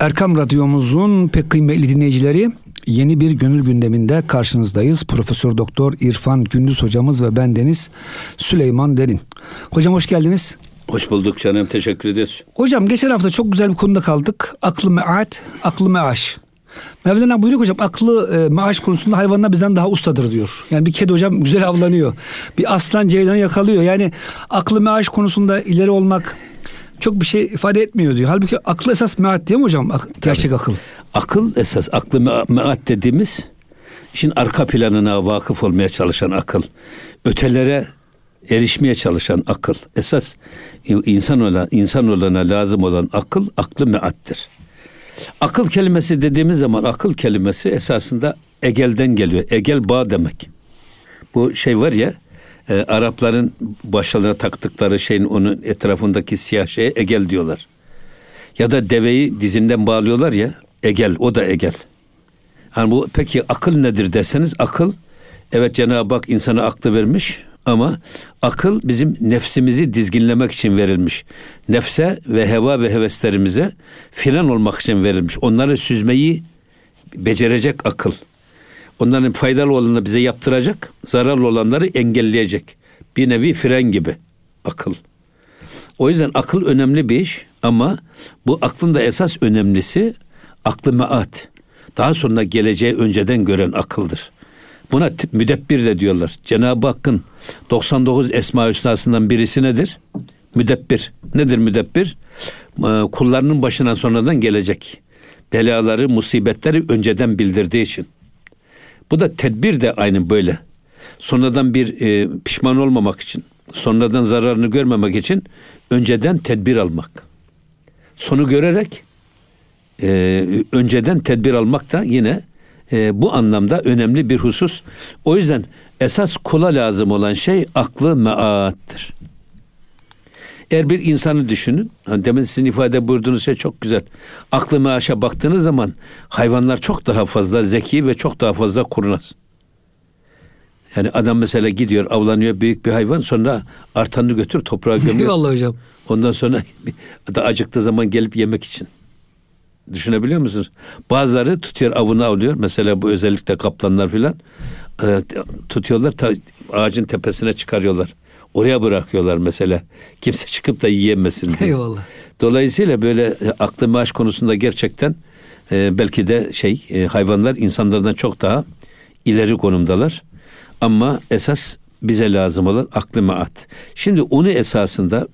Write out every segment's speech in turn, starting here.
Erkam Radyomuzun pek kıymetli dinleyicileri yeni bir gönül gündeminde karşınızdayız. Profesör Doktor İrfan Gündüz hocamız ve ben Deniz Süleyman Derin. Hocam hoş geldiniz. Hoş bulduk canım teşekkür ederiz. Hocam geçen hafta çok güzel bir konuda kaldık. Aklı meat, aklı meaş. Mevlana buyuruyor hocam aklı e, maaş konusunda hayvanlar bizden daha ustadır diyor. Yani bir kedi hocam güzel avlanıyor. Bir aslan ceylanı yakalıyor. Yani aklı maaş konusunda ileri olmak çok bir şey ifade etmiyor diyor. Halbuki akıl esas meat değil mi hocam? Ak- gerçek akıl. Akıl esas aklı me- meat dediğimiz işin arka planına vakıf olmaya çalışan akıl. Ötelere erişmeye çalışan akıl. Esas insan olan insan olana lazım olan akıl aklı meattir. Akıl kelimesi dediğimiz zaman akıl kelimesi esasında egelden geliyor. Egel bağ demek. Bu şey var ya e, Arapların başlarına taktıkları şeyin onun etrafındaki siyah şeye egel diyorlar. Ya da deveyi dizinden bağlıyorlar ya egel o da egel. Yani bu peki akıl nedir deseniz akıl evet Cenab-ı Hak insana aklı vermiş ama akıl bizim nefsimizi dizginlemek için verilmiş. Nefse ve heva ve heveslerimize fren olmak için verilmiş. Onları süzmeyi becerecek akıl. Onların faydalı olanları bize yaptıracak, zararlı olanları engelleyecek. Bir nevi fren gibi akıl. O yüzden akıl önemli bir iş ama bu aklın da esas önemlisi aklı maat. Daha sonra geleceği önceden gören akıldır. Buna müdebbir de diyorlar. Cenab-ı Hakk'ın 99 Esma Hüsna'sından birisi nedir? Müdebbir. Nedir müdebbir? Ee, kullarının başına sonradan gelecek. Belaları, musibetleri önceden bildirdiği için. Bu da tedbir de aynı böyle. Sonradan bir e, pişman olmamak için, sonradan zararını görmemek için önceden tedbir almak. Sonu görerek e, önceden tedbir almak da yine e, bu anlamda önemli bir husus. O yüzden esas kula lazım olan şey aklı meattır. Eğer bir insanı düşünün, hani demin sizin ifade buyurduğunuz şey çok güzel. Aklı meaşa baktığınız zaman hayvanlar çok daha fazla zeki ve çok daha fazla kurnaz. Yani adam mesela gidiyor avlanıyor büyük bir hayvan sonra artanını götür toprağa gömüyor. Eyvallah hocam. Ondan sonra da acıktığı zaman gelip yemek için. Düşünebiliyor musunuz? Bazıları tutuyor avını avlıyor. Mesela bu özellikle kaplanlar filan e, tutuyorlar ta, ağacın tepesine çıkarıyorlar. Oraya bırakıyorlar mesela. Kimse çıkıp da yiyemesin diye. Eyvallah. Dolayısıyla böyle e, aklı maaş konusunda gerçekten e, belki de şey e, hayvanlar insanlardan çok daha ileri konumdalar. Ama esas bize lazım olan aklı maat. Şimdi onu esasında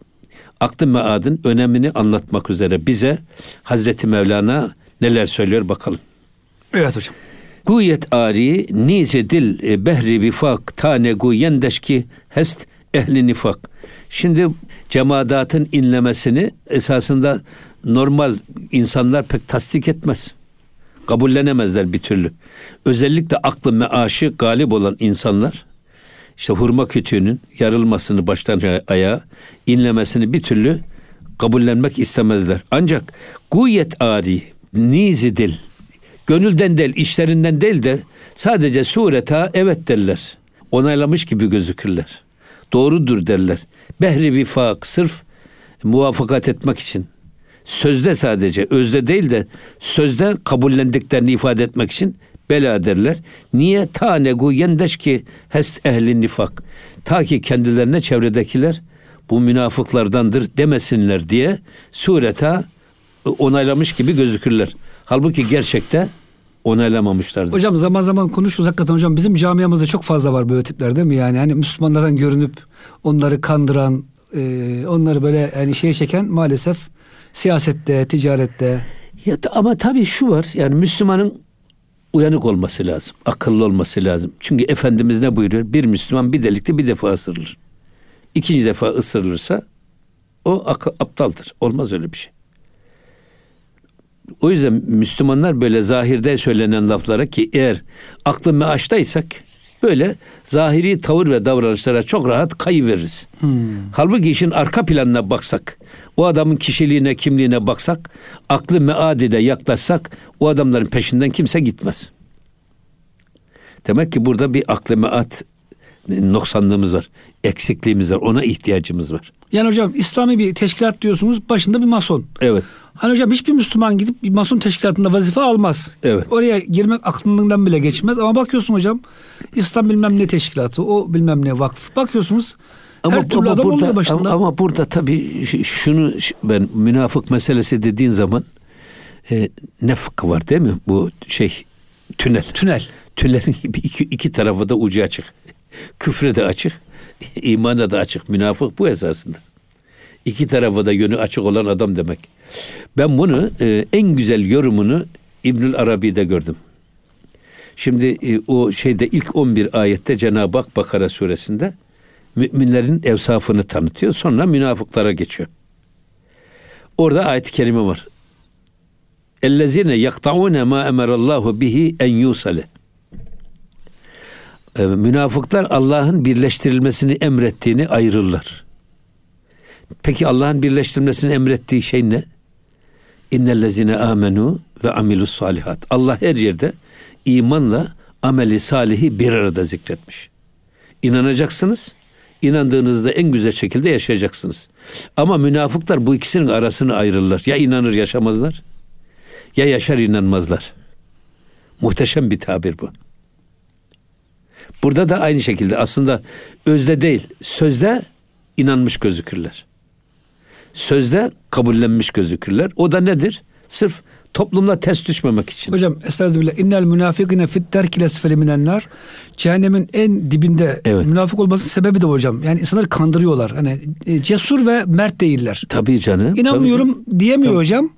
aklı maadın önemini anlatmak üzere bize Hazreti Mevlana neler söylüyor bakalım. Evet hocam. Guyet ari nize dil e, behri vifak tane guyendeş ki hest ehli nifak. Şimdi cemaatın inlemesini esasında normal insanlar pek tasdik etmez. Kabullenemezler bir türlü. Özellikle aklı meaşı galip olan insanlar işte hurma kütüğünün yarılmasını baştan ayağa inlemesini bir türlü kabullenmek istemezler. Ancak guyet ari nizi dil gönülden değil işlerinden değil de sadece sureta evet derler. Onaylamış gibi gözükürler. Doğrudur derler. Behri vifak sırf muvaffakat etmek için. Sözde sadece özde değil de sözde kabullendiklerini ifade etmek için bela derler. Niye? Ta negu yendeş ki hest ehli nifak. Ta ki kendilerine çevredekiler bu münafıklardandır demesinler diye sureta onaylamış gibi gözükürler. Halbuki gerçekte onaylamamışlardır. Hocam zaman zaman konuşuyoruz hakikaten hocam bizim camiamızda çok fazla var böyle tipler değil mi? Yani hani Müslümanlardan görünüp onları kandıran, e, onları böyle yani şeye çeken maalesef siyasette, ticarette. Ya, ama tabii şu var yani Müslümanın uyanık olması lazım. Akıllı olması lazım. Çünkü Efendimiz ne buyuruyor? Bir Müslüman bir delikte bir defa ısırılır. İkinci defa ısırılırsa o akıl, aptaldır. Olmaz öyle bir şey. O yüzden Müslümanlar böyle zahirde söylenen laflara ki eğer aklı meaştaysak böyle zahiri tavır ve davranışlara çok rahat kayıveririz. Hmm. Halbuki işin arka planına baksak, o adamın kişiliğine, kimliğine baksak, aklı meadide yaklaşsak o adamların peşinden kimse gitmez. Demek ki burada bir aklı meat noksanlığımız var. Eksikliğimiz var. Ona ihtiyacımız var. Yani hocam İslami bir teşkilat diyorsunuz başında bir mason. Evet. Hani hocam hiçbir Müslüman gidip bir mason teşkilatında vazife almaz. Evet. Oraya girmek aklından bile geçmez. Ama bakıyorsun hocam İslam bilmem ne teşkilatı, o bilmem ne vakıf. Bakıyorsunuz Ama, her türlü ama adam burada başında. ama, ama burada tabii şunu ben münafık meselesi dediğin zaman e, nefk var değil mi? Bu şey tünel. Tünel. Tünelin iki, iki tarafı da ucu açık. Küfre de açık, imana da açık. Münafık bu esasında. İki tarafı da yönü açık olan adam demek. Ben bunu e, en güzel yorumunu İbnül Arabi'de gördüm. Şimdi e, o şeyde ilk 11 ayette Cenab-ı Hak Bakara suresinde müminlerin evsafını tanıtıyor. Sonra münafıklara geçiyor. Orada ayet-i kerime var. Ellezine yaktaune ma emarallahu bihi en yusale. Ee, Münafıklar Allah'ın birleştirilmesini emrettiğini ayırırlar. Peki Allah'ın birleştirilmesini emrettiği şey ne? İnnellezine amenu ve amilus salihat. Allah her yerde imanla ameli salihi bir arada zikretmiş. İnanacaksınız. İnandığınızda en güzel şekilde yaşayacaksınız. Ama münafıklar bu ikisinin arasını ayırırlar. Ya inanır yaşamazlar ya yaşar inanmazlar. Muhteşem bir tabir bu. Burada da aynı şekilde aslında özde değil, sözde inanmış gözükürler. Sözde kabullenmiş gözükürler. O da nedir? Sırf toplumla ters düşmemek için. Hocam estağfirullah. İnnel münafikine fit derkil esfeli minennar. Cehennemin en dibinde Evet. münafık olmasının sebebi de hocam. Yani insanları kandırıyorlar. Hani e, cesur ve mert değiller. Tabii canım. İnanmıyorum diyemiyor Tabii. hocam.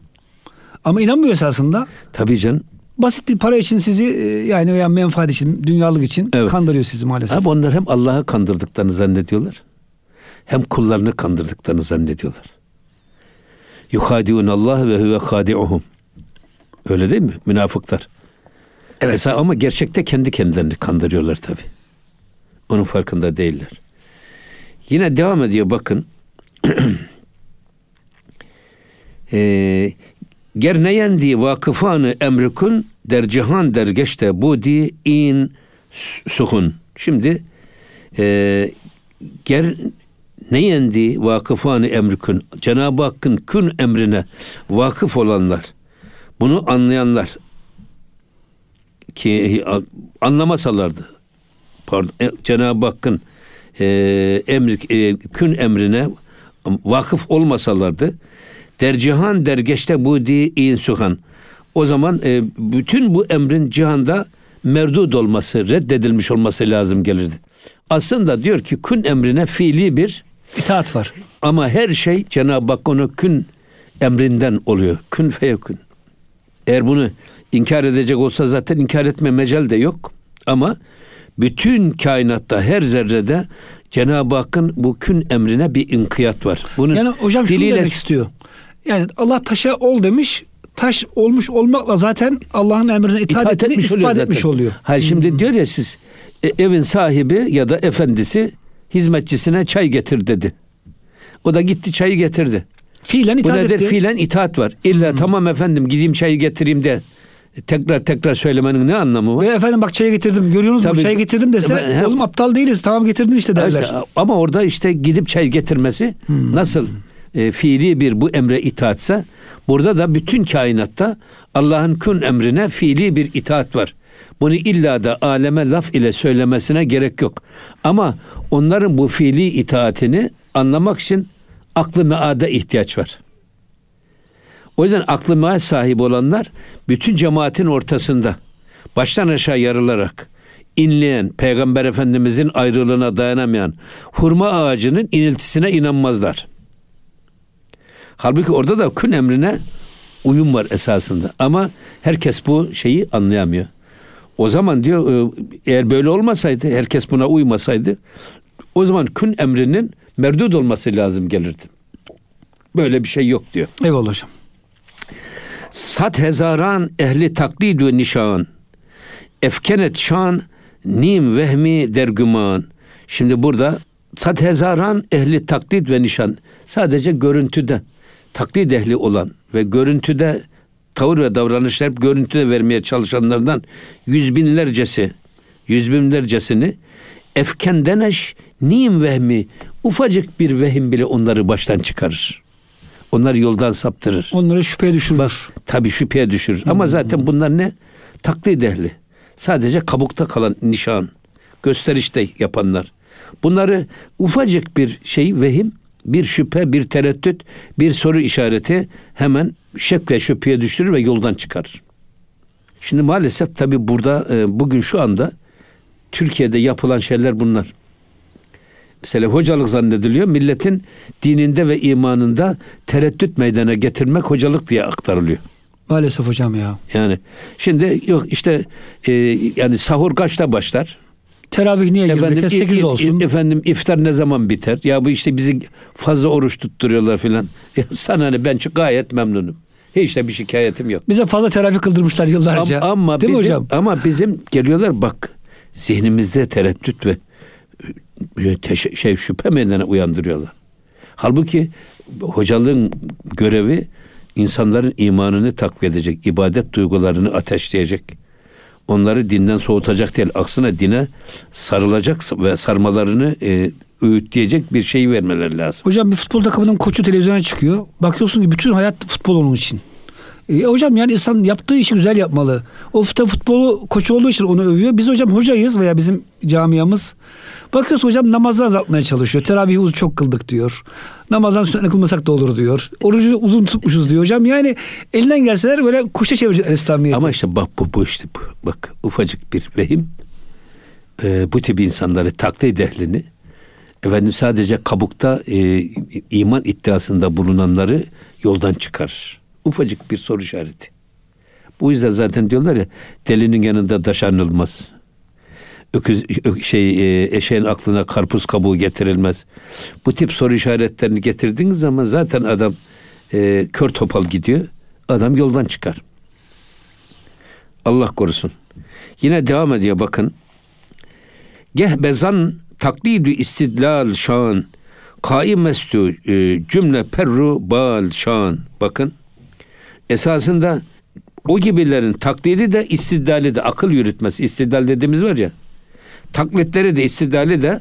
Ama inanmıyor esasında. Tabii, tabii canım. Basit bir para için sizi e, yani veya menfaat için, dünyalık için Evet. kandırıyor sizi maalesef. Ama onlar hem Allah'ı kandırdıklarını zannediyorlar. Hem kullarını kandırdıklarını zannediyorlar. Yuhadiun Allah ve huve hadi'uhum. Öyle değil mi? Münafıklar. Evet. Mesela ama gerçekte kendi kendilerini kandırıyorlar tabi. Onun farkında değiller. Yine devam ediyor bakın. Eee Gerneyendi vakıfanı emrikun der cihan der geçte budi in suhun. Şimdi e, ger neyendi vakıfanı emrikun Cenab-ı Hakk'ın kün emrine vakıf olanlar bunu anlayanlar ki anlamasalardı pardon e, Cenab-ı Hakk'ın e, emri e, kün emrine vakıf olmasalardı dercihan dergeçte bu di insuhan. O zaman e, bütün bu emrin cihanda merdud olması, reddedilmiş olması lazım gelirdi. Aslında diyor ki kün emrine fiili bir İtaat var. ama her şey Cenab-ı Hak onu kün emrinden oluyor. Kün feyekün. Eğer bunu inkar edecek olsa zaten inkar etme mecal de yok. Ama bütün kainatta her zerrede Cenab-ı Hakk'ın bu kün emrine bir inkiyat var. Bunun Yani hocam şunu diliyle- demek istiyor. Yani Allah taşa ol demiş. Taş olmuş olmakla zaten Allah'ın emrine itaat, İtaat ettiğini etmiş ispat oluyor etmiş oluyor. Hayır şimdi diyor ya siz e, evin sahibi ya da efendisi hizmetçisine çay getir dedi. O da gitti çayı getirdi. Fiilen Bu itaat nedir? etti. Fiilen itaat var. İlla tamam efendim gideyim çayı getireyim de tekrar tekrar söylemenin ne anlamı var? Ve efendim bak çayı getirdim. Görüyorsunuz mu Tabii. çayı getirdim dese He- oğlum aptal değiliz tamam getirdin işte derler. İşte, ama orada işte gidip çay getirmesi nasıl e, fiili bir bu emre itaatsa burada da bütün kainatta Allah'ın kün emrine fiili bir itaat var. Bunu illa da aleme laf ile söylemesine gerek yok. Ama onların bu fiili itaatini anlamak için aklı meada ihtiyaç var. O yüzden aklı mead sahibi olanlar bütün cemaatin ortasında baştan aşağı yarılarak inleyen Peygamber Efendimizin ayrılığına dayanamayan hurma ağacının iniltisine inanmazlar. Halbuki orada da kün emrine uyum var esasında. Ama herkes bu şeyi anlayamıyor. O zaman diyor e, eğer böyle olmasaydı, herkes buna uymasaydı o zaman kün emrinin merdud olması lazım gelirdi. Böyle bir şey yok diyor. Eyvallah hocam. Sat hezaran ehli taklid ve nişan. Efkenet şan nim vehmi dergüman. Şimdi burada sat hezaran ehli taklid ve nişan. Sadece görüntüde taklit ehli olan ve görüntüde tavır ve davranışlar hep görüntüde vermeye çalışanlardan yüz binlercesi, yüz binlercesini efkendeneş nim vehmi ufacık bir vehim bile onları baştan çıkarır. Onları yoldan saptırır. Onları şüpheye düşürür. Bak tabii şüpheye düşürür. Ama zaten bunlar ne? Taklit ehli. Sadece kabukta kalan nişan, gösterişte yapanlar. Bunları ufacık bir şey vehim, bir şüphe, bir tereddüt, bir soru işareti hemen şek ve şüpheye düşürür ve yoldan çıkarır. Şimdi maalesef tabii burada e, bugün şu anda Türkiye'de yapılan şeyler bunlar. Mesela hocalık zannediliyor. Milletin dininde ve imanında tereddüt meydana getirmek hocalık diye aktarılıyor. Maalesef hocam ya. Yani şimdi yok işte e, yani sahur kaçta başlar? Teravih niye Efendim, 20'de i- 8 i- olsun. Efendim iftar ne zaman biter? Ya bu işte bizi fazla oruç tutturuyorlar filan. Sana ne ben çok gayet memnunum. Hiç de bir şikayetim yok. Bize fazla teravih kıldırmışlar yıllarca. Ama, ama Değil mi bizim, hocam? ama bizim geliyorlar bak zihnimizde tereddüt ve e, şey şüphe meydana uyandırıyorlar. Halbuki hocalığın görevi insanların imanını takviye edecek, ibadet duygularını ateşleyecek. Onları dinden soğutacak değil, aksine dine sarılacak ve sarmalarını e, öğütleyecek bir şey vermeleri lazım. Hocam bir futbol takımının koçu televizyona çıkıyor. Bakıyorsun ki bütün hayat futbol onun için. E, hocam yani insan yaptığı işi güzel yapmalı. O fut- futbolu koçu olduğu için onu övüyor. Biz hocam hocayız veya bizim camiamız. Bakıyorsun hocam namazları azaltmaya çalışıyor. Teravihi çok kıldık diyor. Namazdan sünnetini kılmasak da olur diyor. Orucu uzun tutmuşuz diyor hocam. Yani elinden gelseler böyle kuşa çevirecekler İslamiyet'i. Ama işte bak bu, bu işte bu. Bak ufacık bir vehim e, bu tip insanları taklit ehlini efendim sadece kabukta e, iman iddiasında bulunanları yoldan çıkarır. Ufacık bir soru işareti. Bu yüzden zaten diyorlar ya delinin yanında taş anılmaz. Öküz, şey e, eşeğin aklına karpuz kabuğu getirilmez. Bu tip soru işaretlerini getirdiğiniz zaman zaten adam e, kör topal gidiyor. Adam yoldan çıkar. Allah korusun. Yine devam ediyor bakın. Gehbezan taklidü istidlal şan kaimestu e, cümle perru bal şan. Bakın esasında o gibilerin taklidi de istidlali de akıl yürütmesi istidlal dediğimiz var ya taklitleri de istidlali de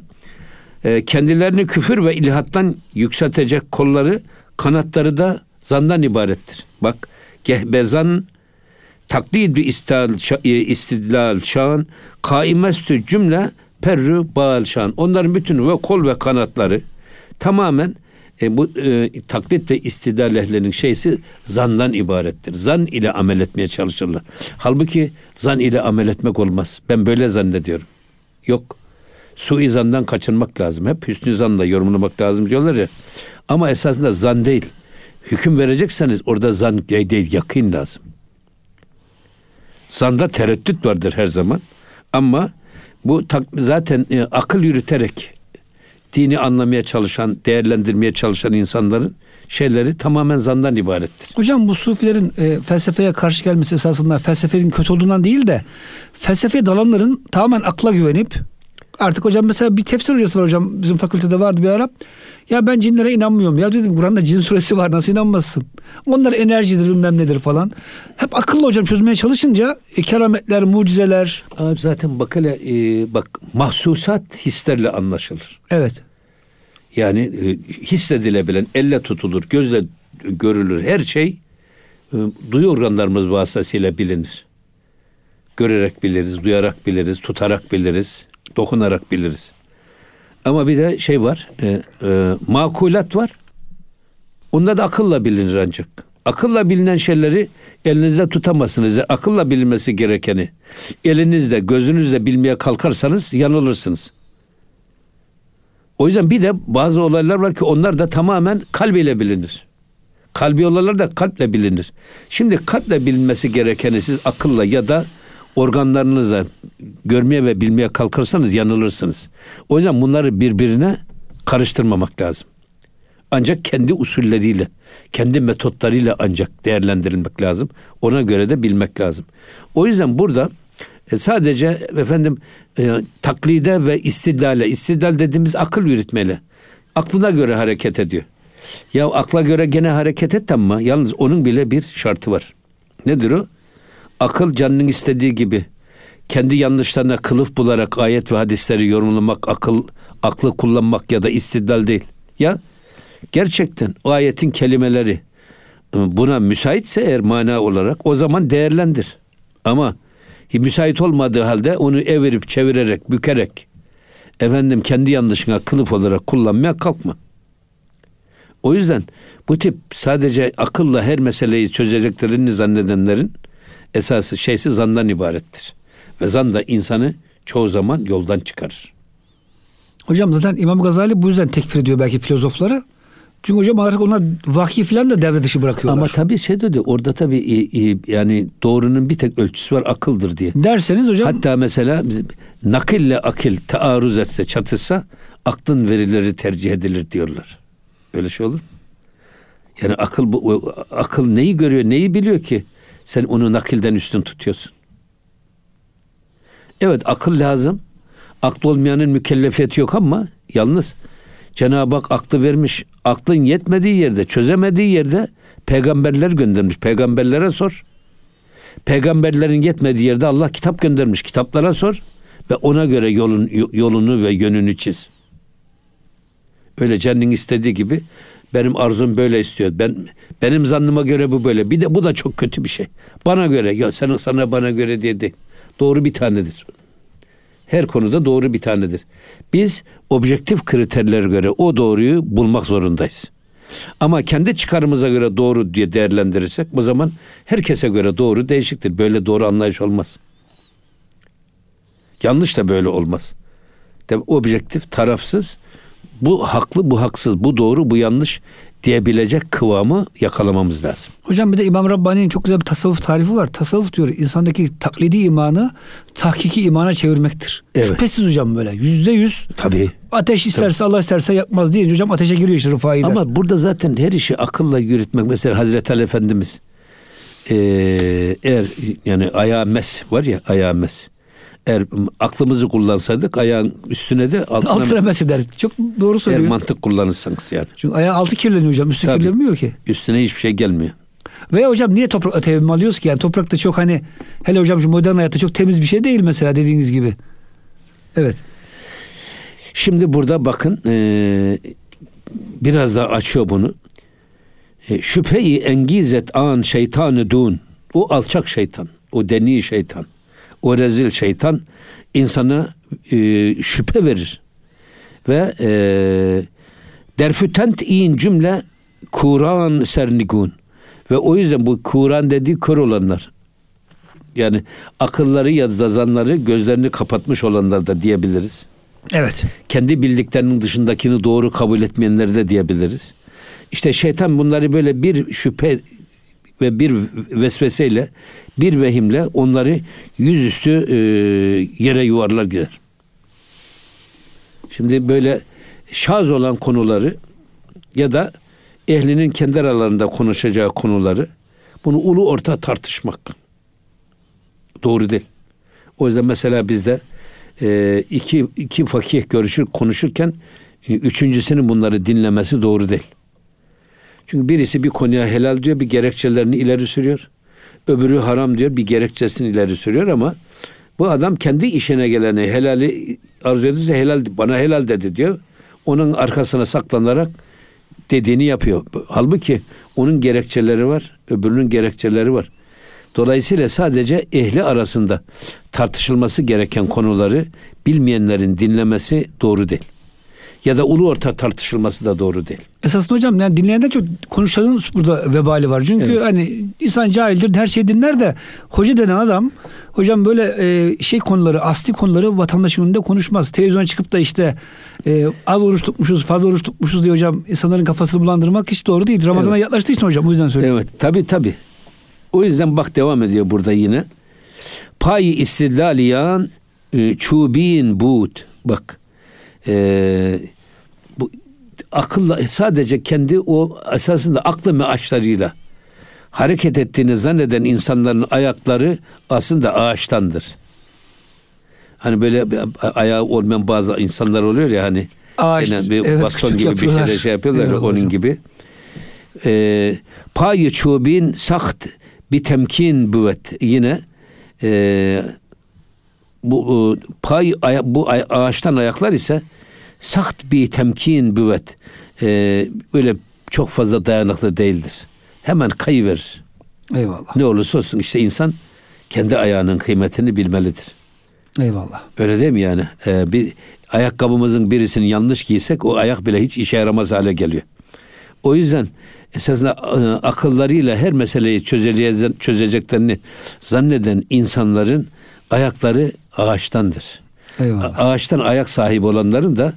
e, kendilerini küfür ve ilhattan yükseltecek kolları kanatları da zandan ibarettir. Bak gehbezan taklidü istidlal, şa- e, istidlal şan kaimestü cümle perrü bağal şan. Onların bütün ve kol ve kanatları tamamen e, bu e, taklit ve istidlal ehlerinin şeysi zandan ibarettir. Zan ile amel etmeye çalışırlar. Halbuki zan ile amel etmek olmaz. Ben böyle zannediyorum. Yok. Suizandan kaçınmak lazım. Hep hüsnü zanla yorumlamak lazım diyorlar ya. Ama esasında zan değil. Hüküm verecekseniz orada zan değil, yakın lazım. Zanda tereddüt vardır her zaman. Ama bu tak, zaten e, akıl yürüterek dini anlamaya çalışan, değerlendirmeye çalışan insanların şeyleri tamamen zandan ibarettir. Hocam bu sufilerin e, felsefeye karşı gelmesi esasında felsefenin kötü olduğundan değil de felsefeye dalanların tamamen akla güvenip artık hocam mesela bir tefsir hocası var hocam bizim fakültede vardı bir ara. Ya ben cinlere inanmıyorum. Ya dedim Kur'an'da cin suresi var nasıl inanmazsın? Onlar enerjidir bilmem nedir falan. Hep akıllı hocam çözmeye çalışınca e, kerametler, mucizeler. Abi zaten bak hele e, bak mahsusat hislerle anlaşılır. Evet. Yani e, hissedilebilen, elle tutulur, gözle görülür her şey e, duyu organlarımız vasıtasıyla bilinir. Görerek biliriz, duyarak biliriz, tutarak biliriz, dokunarak biliriz. Ama bir de şey var, e, e, makulat var. Onda da akılla bilinir ancak. Akılla bilinen şeyleri elinizde tutamazsınız. Akılla bilinmesi gerekeni elinizde, gözünüzle bilmeye kalkarsanız yanılırsınız. O yüzden bir de bazı olaylar var ki onlar da tamamen kalbiyle bilinir. Kalbi olaylar da kalple bilinir. Şimdi kalple bilinmesi gerekeni siz akılla ya da organlarınızla görmeye ve bilmeye kalkarsanız yanılırsınız. O yüzden bunları birbirine karıştırmamak lazım. Ancak kendi usulleriyle, kendi metotlarıyla ancak değerlendirilmek lazım. Ona göre de bilmek lazım. O yüzden burada e, sadece efendim e, taklide ve istidlale, istidlal dediğimiz akıl yürütmeyle, aklına göre hareket ediyor. Ya akla göre gene hareket et ama yalnız onun bile bir şartı var. Nedir o? Akıl canının istediği gibi kendi yanlışlarına kılıf bularak ayet ve hadisleri yorumlamak, akıl aklı kullanmak ya da istidlal değil. Ya gerçekten o ayetin kelimeleri e, buna müsaitse eğer mana olarak o zaman değerlendir. Ama müsait olmadığı halde onu evirip çevirerek, bükerek efendim kendi yanlışına kılıf olarak kullanmaya kalkma. O yüzden bu tip sadece akılla her meseleyi çözeceklerini zannedenlerin esası şeysi zandan ibarettir. Ve zan da insanı çoğu zaman yoldan çıkarır. Hocam zaten İmam Gazali bu yüzden tekfir ediyor belki filozofları. Çünkü hocam artık onlar vahiy falan da devre dışı bırakıyorlar. Ama tabii şey dedi orada tabii yani doğrunun bir tek ölçüsü var akıldır diye. Derseniz hocam. Hatta mesela nakille akil taarruz etse çatışsa aklın verileri tercih edilir diyorlar. Öyle şey olur mu? Yani akıl bu akıl neyi görüyor, neyi biliyor ki sen onu nakilden üstün tutuyorsun. Evet akıl lazım. Aklı olmayanın mükellefiyeti yok ama yalnız Cenab-ı Hak aklı vermiş. Aklın yetmediği yerde, çözemediği yerde peygamberler göndermiş. Peygamberlere sor. Peygamberlerin yetmediği yerde Allah kitap göndermiş. Kitaplara sor ve ona göre yolun yolunu ve yönünü çiz. Öyle kendin istediği gibi benim arzum böyle istiyor. Ben benim zannıma göre bu böyle. Bir de bu da çok kötü bir şey. Bana göre ya sana sana bana göre diye de doğru bir tanedir. Her konuda doğru bir tanedir. Biz objektif kriterlere göre o doğruyu bulmak zorundayız. Ama kendi çıkarımıza göre doğru diye değerlendirirsek o zaman herkese göre doğru değişiktir. Böyle doğru anlayış olmaz. Yanlış da böyle olmaz. Objektif, tarafsız, bu haklı, bu haksız, bu doğru, bu yanlış diyebilecek kıvamı yakalamamız lazım. Hocam bir de İmam Rabbani'nin çok güzel bir tasavvuf tarifi var. Tasavvuf diyor insandaki taklidi imanı tahkiki imana çevirmektir. Evet. Şüphesiz hocam böyle yüzde yüz. Tabii. Ateş isterse Tabii. Allah isterse yakmaz deyince hocam ateşe giriyor işte rıfailer. Ama burada zaten her işi akılla yürütmek mesela Hazreti Ali Efendimiz ee, eğer yani ayağı mes var ya ayağı mes eğer aklımızı kullansaydık ayağın üstüne de altına, altına meseder. Çok doğru söylüyor. Eğer mantık kullanırsanız yani. Çünkü ayağı altı kirleniyor hocam. Üstü Tabii, kirlenmiyor ki. Üstüne hiçbir şey gelmiyor. Veya hocam niye toprakla tevhim alıyoruz ki? Yani toprakta çok hani hele hocam şu modern hayatta çok temiz bir şey değil mesela dediğiniz gibi. Evet. Şimdi burada bakın e, biraz daha açıyor bunu. E, şüpheyi engizet an şeytanı dun. O alçak şeytan. O deni şeytan o rezil şeytan insana e, şüphe verir. Ve e, derfütent in cümle Kur'an sernigun. Ve o yüzden bu Kur'an dediği kör olanlar. Yani akılları ya da gözlerini kapatmış olanlar da diyebiliriz. Evet. Kendi bildiklerinin dışındakini doğru kabul etmeyenleri de diyebiliriz. İşte şeytan bunları böyle bir şüphe ve bir vesveseyle, bir vehimle onları yüzüstü e, yere yuvarlar gider. Şimdi böyle şaz olan konuları ya da ehlinin kendi aralarında konuşacağı konuları bunu ulu orta tartışmak doğru değil. O yüzden mesela bizde e, iki, iki fakih görüşür konuşurken e, üçüncüsünün bunları dinlemesi doğru değil. Çünkü birisi bir konuya helal diyor, bir gerekçelerini ileri sürüyor. Öbürü haram diyor, bir gerekçesini ileri sürüyor ama bu adam kendi işine geleni helali arzu ediyorsa helal bana helal dedi diyor. Onun arkasına saklanarak dediğini yapıyor. Halbuki onun gerekçeleri var, öbürünün gerekçeleri var. Dolayısıyla sadece ehli arasında tartışılması gereken konuları bilmeyenlerin dinlemesi doğru değil ya da ulu orta tartışılması da doğru değil. Esasında hocam yani dinleyenden çok konuşanın burada vebali var. Çünkü evet. hani insan cahildir her şeyi dinler de hoca denen adam hocam böyle e, şey konuları asli konuları vatandaşın önünde konuşmaz. Televizyona çıkıp da işte e, az oruç tutmuşuz fazla oruç tutmuşuz diye hocam insanların kafasını bulandırmak hiç doğru değil. Ramazana evet. yaklaştığı için hocam o yüzden söylüyorum. Evet tabi tabi. O yüzden bak devam ediyor burada yine. Payı istidlaliyan e, çubin but. Bak e, bu akılla sadece kendi o esasında aklı meaşlarıyla hareket ettiğini zanneden insanların ayakları aslında ağaçtandır. Hani böyle ayağı olmayan bazı insanlar oluyor ya hani Ağaç, yani bir evet, baston gibi yapıyorlar. bir şeyler şey yapıyorlar evet, onun hocam. gibi. Ee, payı çubin saht bir temkin büvet yine e, bu pay bu ağaçtan ayaklar ise Sakt bir temkin büvet. Ee, böyle çok fazla dayanıklı değildir. Hemen kayıverir. Eyvallah. Ne olursa olsun işte insan kendi ayağının kıymetini bilmelidir. Eyvallah. Öyle değil mi yani? Ee, bir ayakkabımızın birisini yanlış giysek o ayak bile hiç işe yaramaz hale geliyor. O yüzden esasında e, akıllarıyla her meseleyi çözeceklerini zanneden insanların ayakları ağaçtandır. Eyvallah. Ağaçtan ayak sahibi olanların da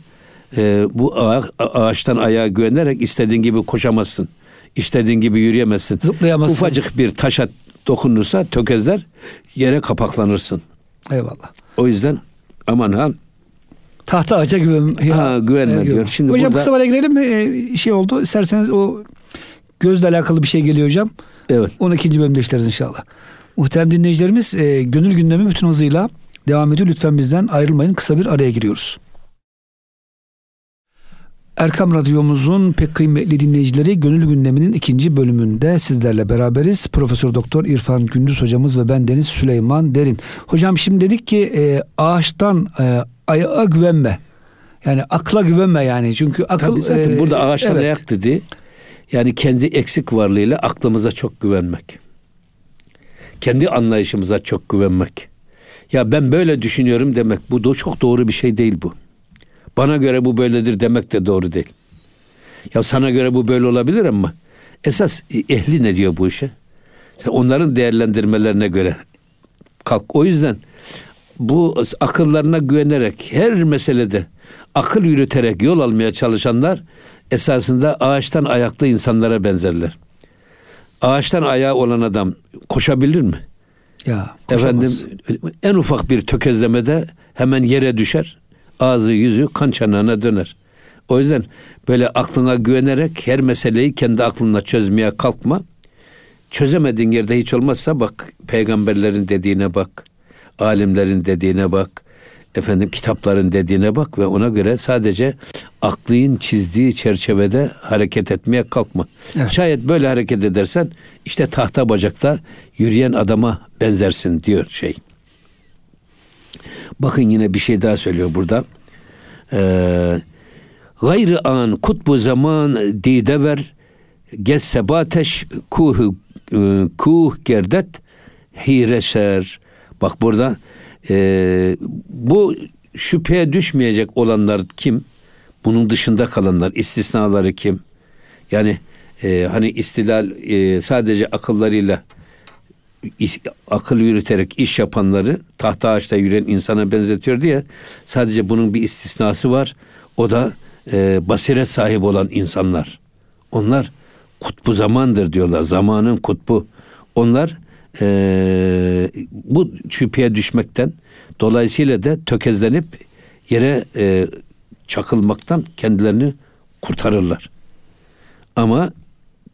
e, bu ağa- ağaçtan ayağa güvenerek istediğin gibi koşamazsın. İstediğin gibi yürüyemezsin. Zıplayamazsın. Ufacık bir taşa dokunursa tökezler yere kapaklanırsın. Eyvallah. O yüzden aman ha Tahta ağaca güven. Ha, güvenme diyor. Şimdi hocam burada- kısa bir girelim mi? Ee, şey oldu. İsterseniz o gözle alakalı bir şey geliyor hocam. evet Onu ikinci bölümde işleriz inşallah. Muhterem dinleyicilerimiz e, gönül gündemi bütün hızıyla devam ediyor. Lütfen bizden ayrılmayın. Kısa bir araya giriyoruz. Erkam Radyomuzun pek kıymetli dinleyicileri Gönül Gündemi'nin ikinci bölümünde sizlerle beraberiz. Profesör Doktor İrfan Gündüz hocamız ve ben Deniz Süleyman Derin. Hocam şimdi dedik ki e, ağaçtan e, ayağa güvenme. Yani akla güvenme yani. Çünkü akıl... Tabii zaten e, burada ağaçtan evet. ayak dedi. Yani kendi eksik varlığıyla aklımıza çok güvenmek. Kendi anlayışımıza çok güvenmek. Ya ben böyle düşünüyorum demek bu da çok doğru bir şey değil bu. Bana göre bu böyledir demek de doğru değil. Ya sana göre bu böyle olabilir ama esas ehli ne diyor bu işe? Sen onların değerlendirmelerine göre kalk. O yüzden bu akıllarına güvenerek her meselede akıl yürüterek yol almaya çalışanlar esasında ağaçtan ayaklı insanlara benzerler. Ağaçtan ayağı olan adam koşabilir mi? Ya, koşamaz. Efendim en ufak bir tökezlemede hemen yere düşer. Ağzı yüzü kan çanağına döner. O yüzden böyle aklına güvenerek her meseleyi kendi aklınla çözmeye kalkma. Çözemediğin yerde hiç olmazsa bak peygamberlerin dediğine bak. Alimlerin dediğine bak. Efendim kitapların dediğine bak ve ona göre sadece aklın çizdiği çerçevede hareket etmeye kalkma. Evet. Şayet böyle hareket edersen işte tahta bacakta yürüyen adama benzersin diyor şey. Bakın yine bir şey daha söylüyor burada. Ee, gayrı an kutbu zaman dide ver gez sebateş kuh e, kuh gerdet hireser. Bak burada e, bu şüpheye düşmeyecek olanlar kim? Bunun dışında kalanlar, istisnaları kim? Yani e, hani istilal e, sadece akıllarıyla iş- akıl yürüterek iş yapanları tahta ağaçta yürüyen insana benzetiyor diye sadece bunun bir istisnası var. O da e, basiret sahibi olan insanlar. Onlar kutbu zamandır diyorlar. Zamanın kutbu. Onlar e, bu şüpheye düşmekten dolayısıyla da tökezlenip yere e, çakılmaktan kendilerini kurtarırlar. Ama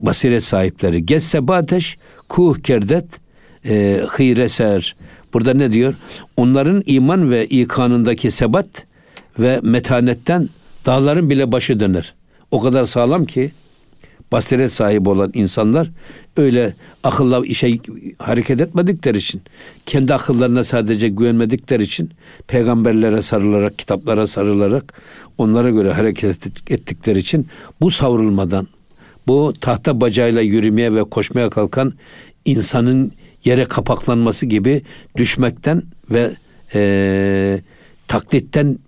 basiret sahipleri gesse bateş kuh kerdet e, hıyreser. Burada ne diyor? Onların iman ve ikanındaki sebat ve metanetten dağların bile başı döner. O kadar sağlam ki basiret sahibi olan insanlar öyle akılla işe hareket etmedikleri için, kendi akıllarına sadece güvenmedikleri için peygamberlere sarılarak, kitaplara sarılarak onlara göre hareket et- ettikleri için bu savrulmadan, bu tahta bacağıyla yürümeye ve koşmaya kalkan insanın yere kapaklanması gibi düşmekten ve eee, taklitten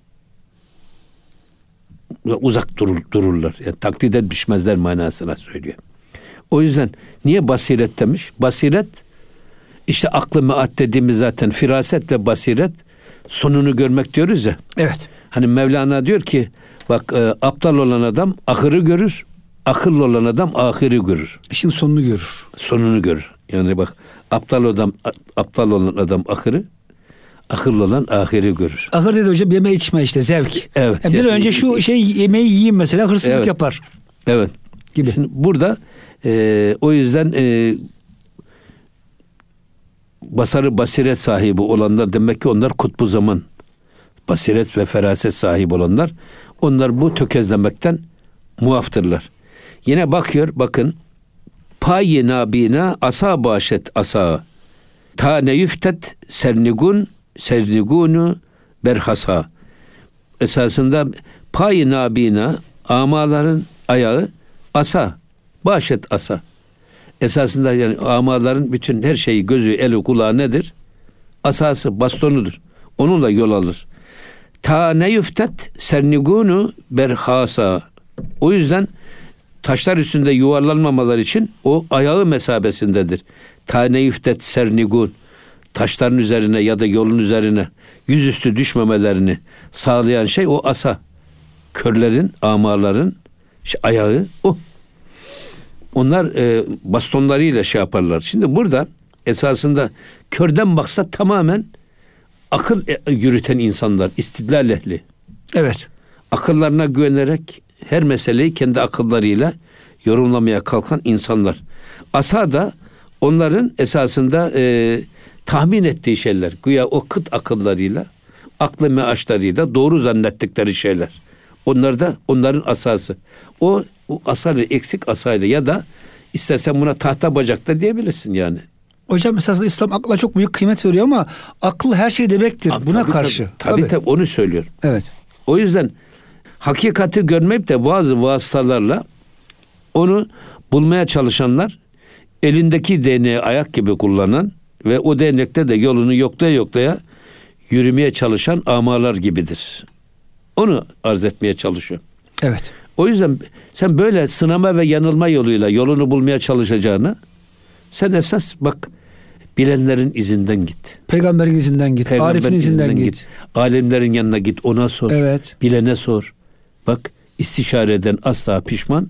uzak durur, dururlar. Yani taklide düşmezler manasına söylüyor. O yüzden niye basiret demiş? Basiret işte aklı meat dediğimiz zaten firaset ve basiret sonunu görmek diyoruz ya. Evet. Hani Mevlana diyor ki bak e, aptal olan adam ahırı görür, akıllı olan adam ahiri görür. İşin sonunu görür. Sonunu görür. Yani bak aptal adam aptal olan adam ahırı, akıllı olan ahiri görür. Ahır dedi hocam yeme içme işte zevk. Evet. Yani bir Yani- önce şu şey yemeği yiyeyim mesela hırsızlık Evet. yapar Evet. gibi. Şimdi burada e, o yüzden e, basarı basiret sahibi olanlar demek ki onlar kutbu zaman basiret ve feraset sahibi olanlar onlar bu tökezlemekten muaftırlar. Yine bakıyor bakın payi nabina asa başet asa ta ne yüftet sernigun sernigunu berhasa esasında Payı nabina amaların ayağı asa. Başet asa. Esasında yani amaların bütün her şeyi gözü, eli, kulağı nedir? Asası, bastonudur. Onunla yol alır. Ta ne yüftet sernigunu berhasa. O yüzden taşlar üstünde yuvarlanmamalar için o ayağı mesabesindedir. Ta ne yüftet sernigun. Taşların üzerine ya da yolun üzerine yüzüstü düşmemelerini sağlayan şey o asa. Körlerin, amaların işte ayağı o. Onlar e, bastonlarıyla şey yaparlar. Şimdi burada esasında körden baksa tamamen akıl e, yürüten insanlar, istidlal ehli. Evet. Akıllarına güvenerek her meseleyi kendi akıllarıyla yorumlamaya kalkan insanlar. Asa da onların esasında e, tahmin ettiği şeyler. Güya o kıt akıllarıyla, aklı meaşlarıyla doğru zannettikleri şeyler. Onlar da onların asası. O, o asarı eksik asayla ya da istersen buna tahta bacakta diyebilirsin yani. Hocam esasında İslam akla çok büyük kıymet veriyor ama akıl her şey demektir. Tabii, Buna tabii, karşı. Tabii tabii, tabii onu söylüyor. Evet. O yüzden hakikati görmeyip de bazı vasıtalarla onu bulmaya çalışanlar elindeki değneği ayak gibi kullanan ve o değnekte de yolunu yoklaya yoklaya yürümeye çalışan amalar gibidir. Onu arz etmeye çalışıyor. Evet. O yüzden sen böyle sınama ve yanılma yoluyla yolunu bulmaya çalışacağını sen esas bak bilenlerin izinden git. Peygamberin izinden git. Peygamberin Arif'in izinden, git. Alimlerin yanına git ona sor. Evet. Bilene sor. Bak istişare eden asla pişman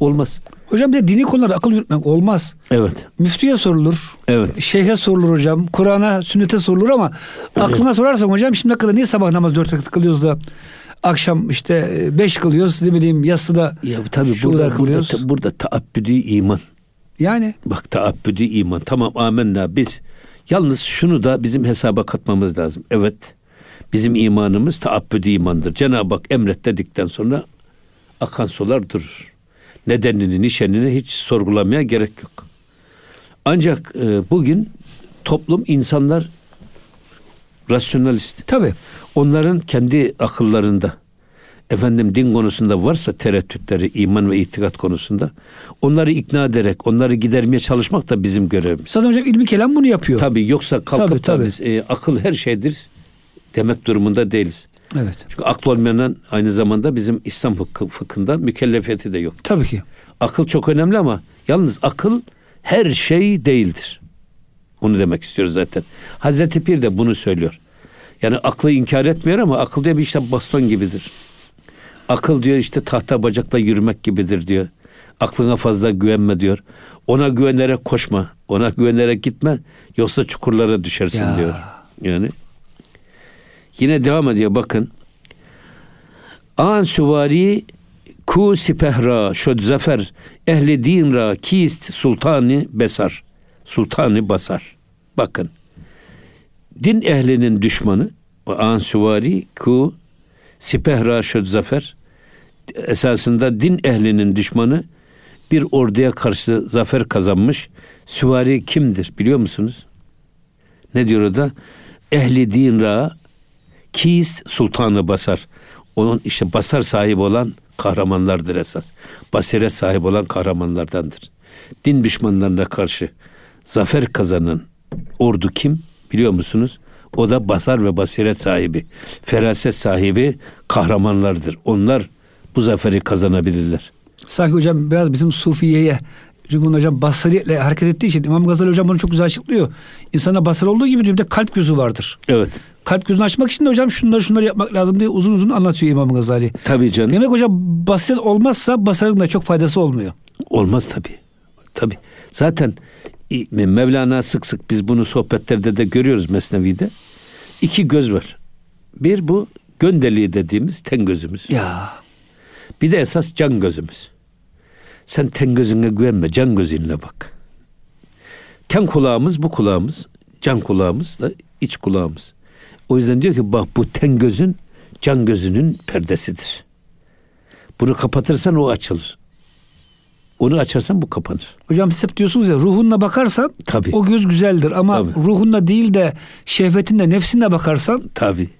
olmaz. Hocam bir de dini konularda akıl yürütmek olmaz. Evet. Müftüye sorulur. Evet. Şeyhe sorulur hocam. Kur'an'a, sünnete sorulur ama aklına sorarsan hocam şimdi kadar niye sabah namaz dört rekat kılıyoruz da akşam işte beş kılıyoruz ne bileyim yatsıda Ya tabii şu burada, burada, kılıyoruz. ta- burada taabbüdü iman. Yani Bak taabbüdü iman. Tamam amenna biz. Yalnız şunu da bizim hesaba katmamız lazım. Evet. Bizim imanımız taabbüdü imandır. Cenab-ı Hak emret dedikten sonra akan sular durur. Nedenini, nişanını hiç sorgulamaya gerek yok. Ancak e, bugün toplum insanlar rasyonalist. tabii. Onların kendi akıllarında efendim din konusunda varsa tereddütleri iman ve itikat konusunda onları ikna ederek onları gidermeye çalışmak da bizim görevimiz. Zaten hocam ilmi kelam bunu yapıyor. Tabii yoksa kalkıp Tabii, tabii. biz e, akıl her şeydir demek durumunda değiliz. Evet. Çünkü akıl olmayanın aynı zamanda bizim İslam fıkı, fıkhında mükellefiyeti de yok. Tabii ki. Akıl çok önemli ama yalnız akıl her şey değildir. Onu demek istiyoruz zaten. Hazreti Pir de bunu söylüyor. Yani aklı inkar etmiyor ama akıl diyor bir işte baston gibidir. Akıl diyor işte tahta bacakla yürümek gibidir diyor. Aklına fazla güvenme diyor. Ona güvenerek koşma. Ona güvenerek gitme. Yoksa çukurlara düşersin Ya. diyor. Yani yine devam ediyor bakın. An süvari ku sipehra şöd zafer ehli din ra kist sultani besar. Sultani basar. Bakın. Din ehlinin düşmanı o an süvari ku sipehra şöd zafer esasında din ehlinin düşmanı bir orduya karşı zafer kazanmış. Süvari kimdir biliyor musunuz? Ne diyor orada? Ehli din ra kis sultanı basar. Onun işte basar sahibi olan kahramanlardır esas. Basiret sahibi olan kahramanlardandır. Din düşmanlarına karşı zafer kazanan ordu kim biliyor musunuz? O da basar ve basiret sahibi, feraset sahibi kahramanlardır. Onlar bu zaferi kazanabilirler. Sanki hocam biraz bizim sufiyeye çünkü onun hocam basariyetle hareket ettiği için İmam Gazali hocam bunu çok güzel açıklıyor. İnsana basar olduğu gibi diyor bir de kalp gözü vardır. Evet. Kalp gözünü açmak için de hocam şunları şunları yapmak lazım diye uzun uzun anlatıyor İmam Gazali. Tabii canım. Demek hocam basiret olmazsa basarın da çok faydası olmuyor. Olmaz tabii. Tabii. Zaten Mevlana sık sık biz bunu sohbetlerde de görüyoruz Mesnevi'de. İki göz var. Bir bu göndeliği dediğimiz ten gözümüz. Ya Bir de esas can gözümüz. Sen ten gözüne güvenme, can gözünle bak. Ten kulağımız bu kulağımız, can kulağımız da iç kulağımız. O yüzden diyor ki bak bu ten gözün can gözünün perdesidir. Bunu kapatırsan o açılır. Onu açarsan bu kapanır. hocam siz hep diyorsunuz ya ruhunla bakarsan Tabii. o göz güzeldir ama Tabii. ruhunla değil de şehvetinle nefsinle bakarsan Tabi.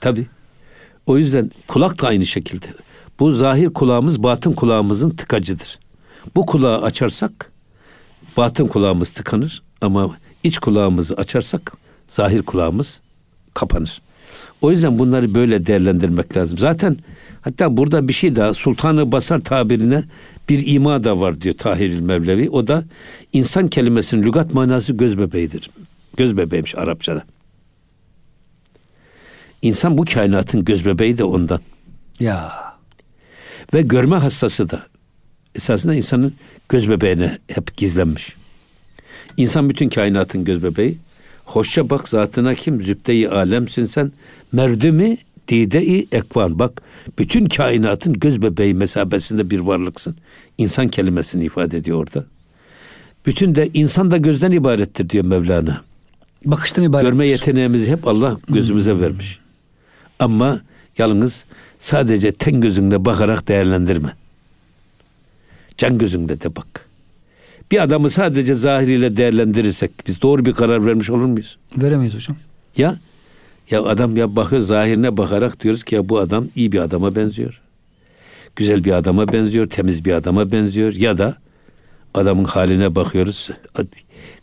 Tabi. O yüzden kulak da aynı şekilde. Bu zahir kulağımız batın kulağımızın tıkacıdır. Bu kulağı açarsak batın kulağımız tıkanır ama iç kulağımızı açarsak zahir kulağımız kapanır. O yüzden bunları böyle değerlendirmek lazım. Zaten hatta burada bir şey daha Sultanı Basar tabirine bir ima da var diyor Tahirül Mevlevi. O da insan kelimesinin lügat manası göz bebeğidir. Göz bebeğiymiş Arapçada. İnsan bu kainatın göz bebeği de ondan. Ya. Ve görme hastası da esasında insanın göz bebeğine hep gizlenmiş. İnsan bütün kainatın göz bebeği. Hoşça bak zatına kim zübde-i alemsin sen. Merdumi dide-i ekvan. Bak bütün kainatın göz bebeği mesabesinde bir varlıksın. İnsan kelimesini ifade ediyor orada. Bütün de insan da gözden ibarettir diyor Mevlana. Bakıştan ibaret. Görme yeteneğimizi hep Allah gözümüze Hmm. vermiş. Ama yalnız sadece ten gözünle bakarak değerlendirme. Can gözünle de bak. Bir adamı sadece zahiriyle değerlendirirsek biz doğru bir karar vermiş olur muyuz? Veremeyiz hocam. Ya ya adam ya bakıyor zahirine bakarak diyoruz ki ya bu adam iyi bir adama benziyor. Güzel bir adama benziyor, temiz bir adama benziyor ya da adamın haline bakıyoruz.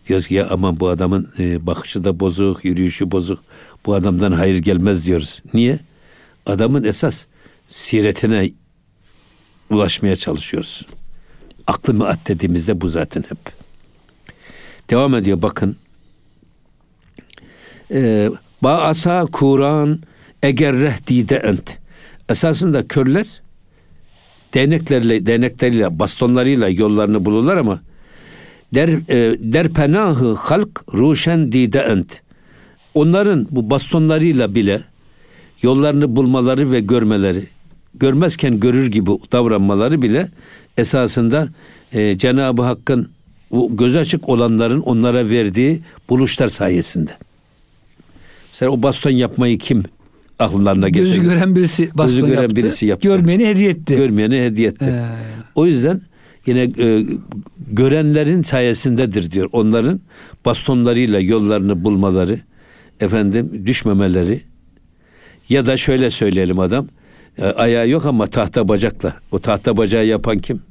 Diyoruz ki ya aman bu adamın e, bakışı da bozuk, yürüyüşü bozuk. Bu adamdan hayır gelmez diyoruz. Niye? Adamın esas siretine ulaşmaya çalışıyoruz. Aklı müat dediğimizde bu zaten hep. Devam ediyor bakın. Ee, ba asa Kur'an eğer rehdide ent. Esasında körler değneklerle, değnekleriyle, bastonlarıyla yollarını bulurlar ama der, e, der penahı halk ruşen dide ent. Onların bu bastonlarıyla bile yollarını bulmaları ve görmeleri, görmezken görür gibi davranmaları bile esasında e, Cenab-ı Hakk'ın o göz açık olanların onlara verdiği buluşlar sayesinde. Mesela o baston yapmayı kim akllarına getirdi? Gözü gören birisi baston Gözü gören yaptı. birisi yaptı. Görmeyeni hediye etti. Görmeyene hediye etti. Ee. O yüzden yine e, görenlerin sayesindedir diyor. Onların bastonlarıyla yollarını bulmaları, efendim düşmemeleri ya da şöyle söyleyelim adam ayağı yok ama tahta bacakla. O tahta bacağı yapan kim?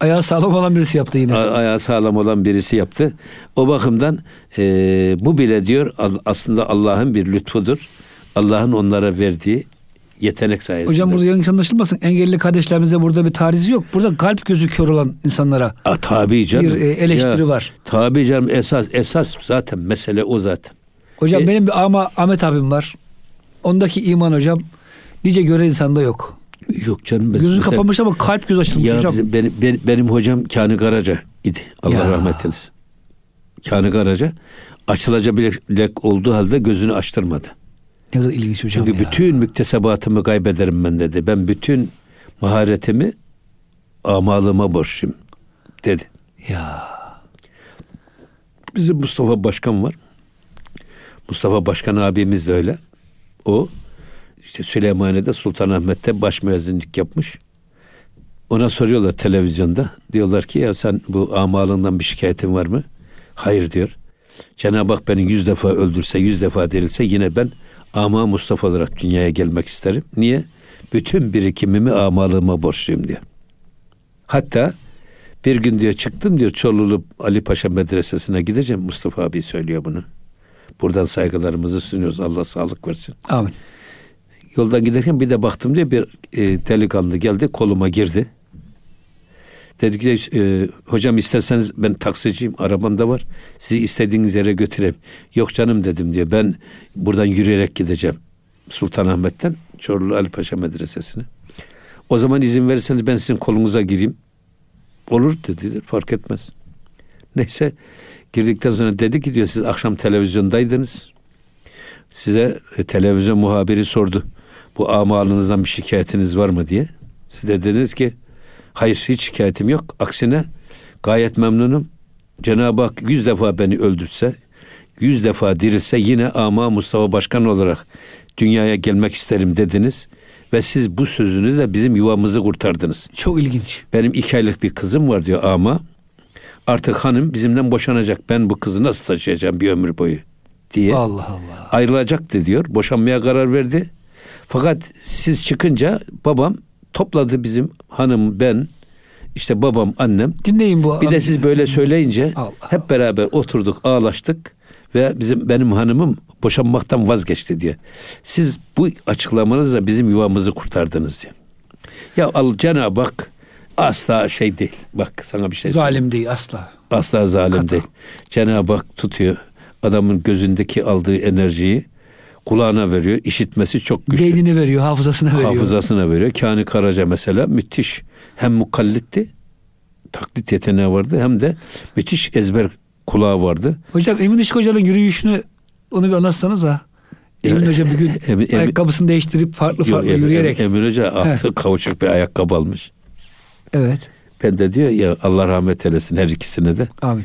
Ayağı sağlam olan birisi yaptı yine. A- ayağı sağlam olan birisi yaptı. O bakımdan e, bu bile diyor aslında Allah'ın bir lütfudur. Allah'ın onlara verdiği yetenek sayesinde. Hocam burada yanlış anlaşılmasın. Engelli kardeşlerimize burada bir tarizi yok. Burada kalp gözü kör olan insanlara A, tabii canım. bir e, eleştiri Ya, var. Tabii canım esas esas zaten mesele o zaten. Hocam E- benim bir ama Ahmet abim var. Ondaki iman hocam nice gören insanda yok. Yok canım. Gözü mesela- kapanmış ama kalp göz açılmış Ya hocam. bizim, benim, benim, benim hocam Kani Karaca idi. Allah Ya. rahmet eylesin. Kani Karaca açılabilecek olduğu halde gözünü açtırmadı. Ne kadar ilginç hocam Çünkü ya. bütün müktesebatımı kaybederim ben dedi. Ben bütün maharetimi amalığıma borçluyum dedi. Ya. Bizim Mustafa Başkan var. Mustafa Başkan abimiz de öyle. O işte Süleymaniye'de Sultanahmet'te baş müezzinlik yapmış. Ona soruyorlar televizyonda. Diyorlar ki ya sen bu amalından bir şikayetin var mı? Hayır diyor. Cenab-ı Hak beni yüz defa öldürse, yüz defa dirilse yine ben ama Mustafa olarak dünyaya gelmek isterim. Niye? Bütün birikimimi amalığıma borçluyum diyor. Hatta bir gün diyor çıktım diyor Çorlulu Ali Paşa Medresesi'ne gideceğim. Mustafa abi söylüyor bunu. Buradan saygılarımızı sunuyoruz. Allah sağlık versin. Amin. Yoldan giderken bir de baktım diye bir e, delikanlı geldi koluma girdi. Dedi ki e, hocam isterseniz ben taksiciyim arabam da var. Sizi istediğiniz yere götüreyim. Yok canım dedim diyor. Ben buradan yürüyerek gideceğim. Sultanahmet'ten Çorlu Ali Paşa Medresesi'ne. O zaman izin verirseniz ben sizin kolunuza gireyim. Olur dediler fark etmez. Neyse girdikten sonra dedi ki diyor siz akşam televizyondaydınız. Size e, televizyon muhabiri sordu. Bu amalınızdan bir şikayetiniz var mı diye. Siz de dediniz ki hayır hiç şikayetim yok. Aksine gayet memnunum. Cenab-ı Hak yüz defa beni öldürse, yüz defa dirilse yine ama Mustafa Başkan olarak dünyaya gelmek isterim dediniz. Ve siz bu sözünüzle bizim yuvamızı kurtardınız. Çok ilginç. Benim iki aylık bir kızım var diyor ama artık hanım bizimden boşanacak. Ben bu kızı nasıl taşıyacağım bir ömür boyu diye Allah Allah. ayrılacaktı diyor. Boşanmaya karar verdi. Fakat siz çıkınca babam topladı bizim hanım ben işte babam annem. Dinleyin bu. Bir de siz böyle söyleyince Allah. hep beraber oturduk ağlaştık ve bizim benim hanımım boşanmaktan vazgeçti diye. Siz bu açıklamanızla bizim yuvamızı kurtardınız diye. Ya al Cenab-ı Hak asla şey değil. Bak sana bir şey söyleyeyim. Zalim değil asla. Asla zalim Kata. değil. Cenab-ı Hak tutuyor. Adamın gözündeki aldığı enerjiyi kulağına veriyor. İşitmesi çok güçlü. Beynini veriyor, hafızasına veriyor. Hafızasına veriyor. Kani Karaca mesela müthiş. Hem mukallitti, taklit yeteneği vardı hem de müthiş ezber kulağı vardı. Hocam Emin Işık Hoca'nın yürüyüşünü onu bir anlatsanız ha. Emin Hoca bir gün Emin- Emin- ayakkabısını değiştirip farklı Yok, farklı Em- yürüyerek. Em- Emir Hoca altı kavuçuk bir ayakkabı almış. evet. Ben de diyor ya Allah rahmet eylesin her ikisine de. Amin.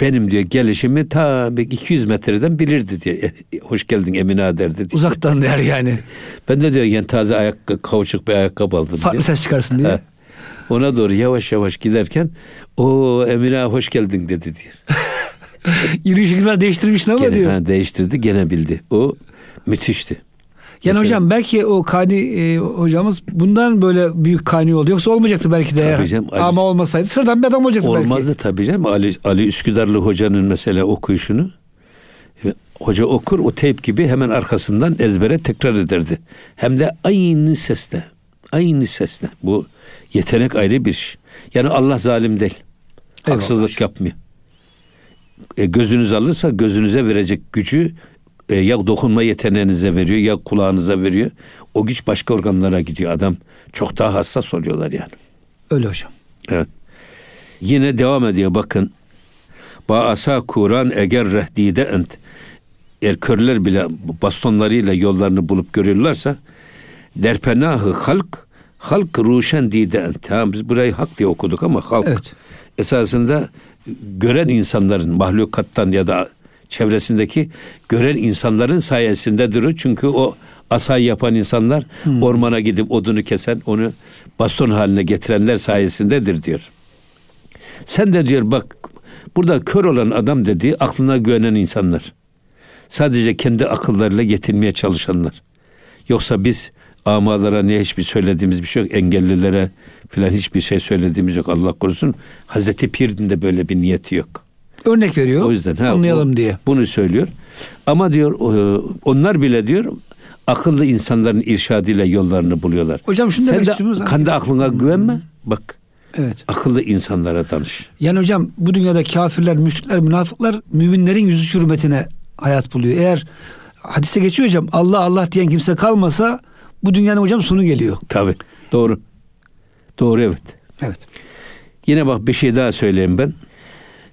Benim diyor gelişimi ta bir 200 metreden bilirdi diyor. E, Hoş geldin Emine derdi diyor. Uzaktan der yani. Ben de diyor yani taze ayakkabı, kavuçuk bir ayakkabı aldım Farklı diyor. ses çıkarsın diye. Ona doğru yavaş yavaş giderken o Emine hoş geldin dedi diyor. Yürüyüşü biraz değiştirmişsin ama Gene, diyor. ha, değiştirdi gene bildi. O müthişti. Yani Mesela- hocam belki o kani e, hocamız bundan böyle büyük kani oldu. Yoksa olmayacaktı belki de Tabii canım, Ali- Ama olmasaydı sıradan bir adam olacaktı belki. Olmazdı tabii canım. Ali, Ali Üsküdarlı hocanın mesela okuyuşunu e, hoca okur o teyp gibi hemen arkasından ezbere tekrar ederdi. Hem de aynı sesle. Aynı sesle. Bu yetenek ayrı bir şey. Yani Allah zalim değil. Eyvallah. Haksızlık yapmıyor. E, gözünüz alırsa gözünüze verecek gücü e, ya dokunma yeteneğinize veriyor ya kulağınıza veriyor. O güç başka organlara gidiyor. Adam çok daha hassas oluyorlar yani. Öyle hocam. Evet. Yine devam ediyor bakın. Ba asa Kur'an eğer rehdide ent. Eğer körler bile bastonlarıyla yollarını bulup görüyorlarsa derpenahı halk halk ruşen dide ent. Tamam biz burayı hak diye okuduk ama halk Evet. esasında gören insanların mahlukattan ya da çevresindeki gören insanların sayesindedir o. Çünkü o asayı yapan insanlar ormana gidip odunu kesen onu baston haline getirenler sayesindedir diyor. Sen de diyor bak burada kör olan adam dediği aklına güvenen insanlar. Sadece kendi akıllarıyla yetinmeye çalışanlar. Yoksa biz amalara ne hiçbir söylediğimiz bir şey yok. Engellilere filan hiçbir şey söylediğimiz yok Allah korusun. Hazreti Pir'in de böyle bir niyeti yok. Örnek veriyor. O yüzden ha, anlayalım bu- diye. Bunu söylüyor. Ama diyor onlar bile diyor akıllı insanların irşadıyla yollarını buluyorlar. Hocam şunu Sen de kendi aklına güvenme. Bak Evet. akıllı insanlara danış. Yani hocam bu dünyada kafirler, müşrikler, münafıklar müminlerin yüzü hürmetine hayat buluyor. Eğer hadise geçiyor hocam Allah Allah diyen kimse kalmasa bu dünyanın hocam sonu geliyor. Tabi doğru. Doğru evet. Evet. Yine bak bir şey daha söyleyeyim ben.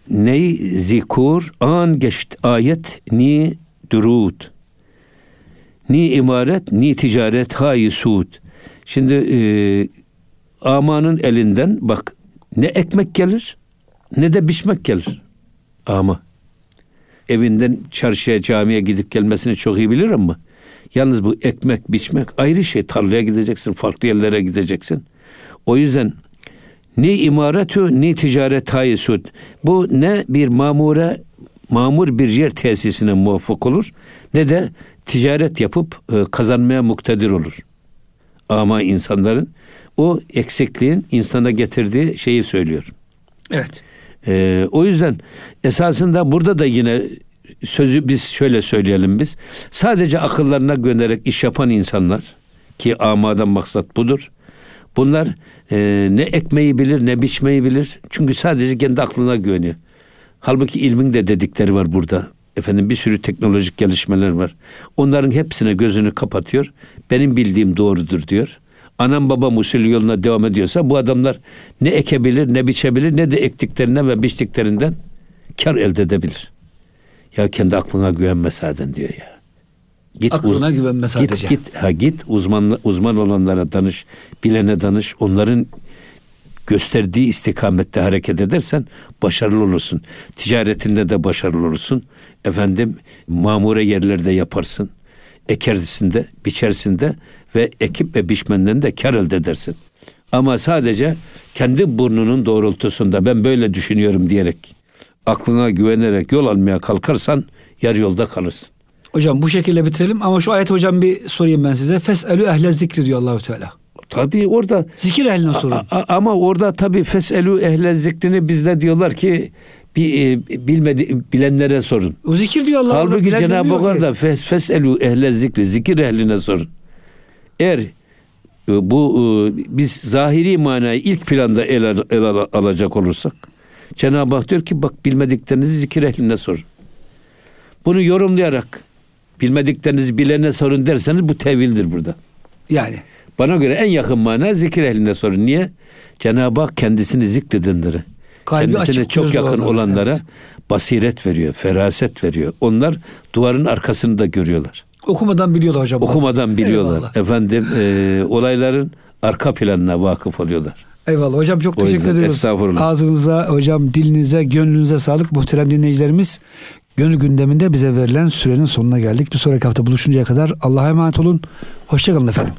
Ney zikur an geçt ayet ni durud. Ni imaret ni ticaret hayi suud. Şimdi e, amanın elinden bak ne ekmek gelir ne de biçmek gelir. Ama evinden çarşıya camiye gidip gelmesini çok iyi bilir ama yalnız bu ekmek biçmek ayrı şey. Tarlaya gideceksin, farklı yerlere gideceksin. O yüzden ne imaretü ne ticaret hayisud. Bu ne bir mamure mamur bir yer tesisine muvaffak olur ne de ticaret yapıp e, kazanmaya muktedir olur. Ama insanların o eksikliğin insana getirdiği şeyi söylüyor. Evet. Ee, o yüzden esasında burada da yine sözü biz şöyle söyleyelim biz. Sadece akıllarına güvenerek iş yapan insanlar ki amadan maksat budur. Bunlar e, ne ekmeği bilir ne biçmeyi bilir. Çünkü sadece kendi aklına güveniyor. Halbuki ilmin de dedikleri var burada. Efendim bir sürü teknolojik gelişmeler var. Onların hepsine gözünü kapatıyor. Benim bildiğim doğrudur diyor. Anam babam usulü yoluna devam ediyorsa bu adamlar ne ekebilir ne biçebilir ne de ektiklerinden ve biçtiklerinden kar elde edebilir. Ya kendi aklına güvenme zaten diyor ya. Git Aklına güvenme sadece. Git git ha git uzman uzman olanlara danış, bilene danış. Onların gösterdiği istikamette hareket edersen başarılı olursun. Ticaretinde de başarılı olursun. Efendim mamure yerlerde yaparsın. Ekersinde, biçersinde ve ekip ve biçmenden de kar elde edersin. Ama sadece kendi burnunun doğrultusunda ben böyle düşünüyorum diyerek aklına güvenerek yol almaya kalkarsan yarı yolda kalırsın. Hocam bu şekilde bitirelim ama şu ayet hocam bir sorayım ben size. Fes'elü ehle zikri diyor Allahu Teala. Tabii orada Zikir ehline sorun. A- a- ama orada tabii feselu ehle zikrini bizde diyorlar ki bir e, bilmedi bilenlere sorun. O zikir diyor Allah. Halbuki Cenab-ı Hak da fes, feselu ehle zikri zikir ehline sorun. Eğer e, bu e, biz zahiri manayı ilk planda el, el al- alacak olursak Cenab-ı Hak diyor ki bak bilmediklerinizi zikir ehline sorun. Bunu yorumlayarak bilmediklerinizi bilene sorun derseniz bu tevildir burada. Yani. Bana göre en yakın mana zikir ehline sorun. Niye? Cenab-ı Hak kendisini zikredenlere, Kalbi kendisine çok yakın olanlara, olanlara basiret veriyor, feraset veriyor. Onlar duvarın arkasını da görüyorlar. Okumadan biliyorlar hocam. Okumadan biliyorlar. Eyvallah. Efendim e, olayların arka planına vakıf oluyorlar. Eyvallah hocam çok O teşekkür yüzden ediyoruz. estağfurullah. Ağzınıza hocam dilinize gönlünüze sağlık muhterem dinleyicilerimiz. Gönül gündeminde bize verilen sürenin sonuna geldik. Bir sonraki hafta buluşuncaya kadar Allah'a emanet olun. Hoşçakalın efendim.